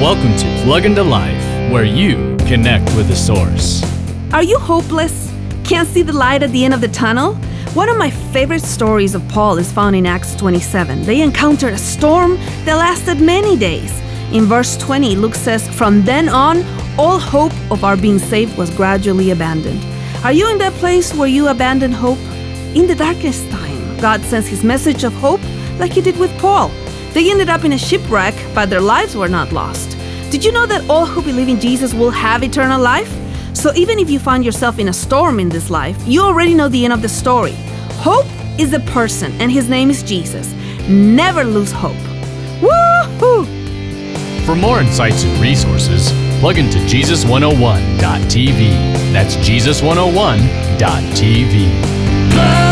Welcome to Plug into Life, where you connect with the source. Are you hopeless? Can't see the light at the end of the tunnel? One of my favorite stories of Paul is found in Acts 27. They encountered a storm that lasted many days. In verse 20, Luke says, From then on, all hope of our being saved was gradually abandoned. Are you in that place where you abandon hope? In the darkest time, God sends his message of hope like he did with Paul. They ended up in a shipwreck, but their lives were not lost. Did you know that all who believe in Jesus will have eternal life? So even if you find yourself in a storm in this life, you already know the end of the story. Hope is a person, and his name is Jesus. Never lose hope. Woohoo! For more insights and resources, plug into Jesus101.tv. That's Jesus101.tv.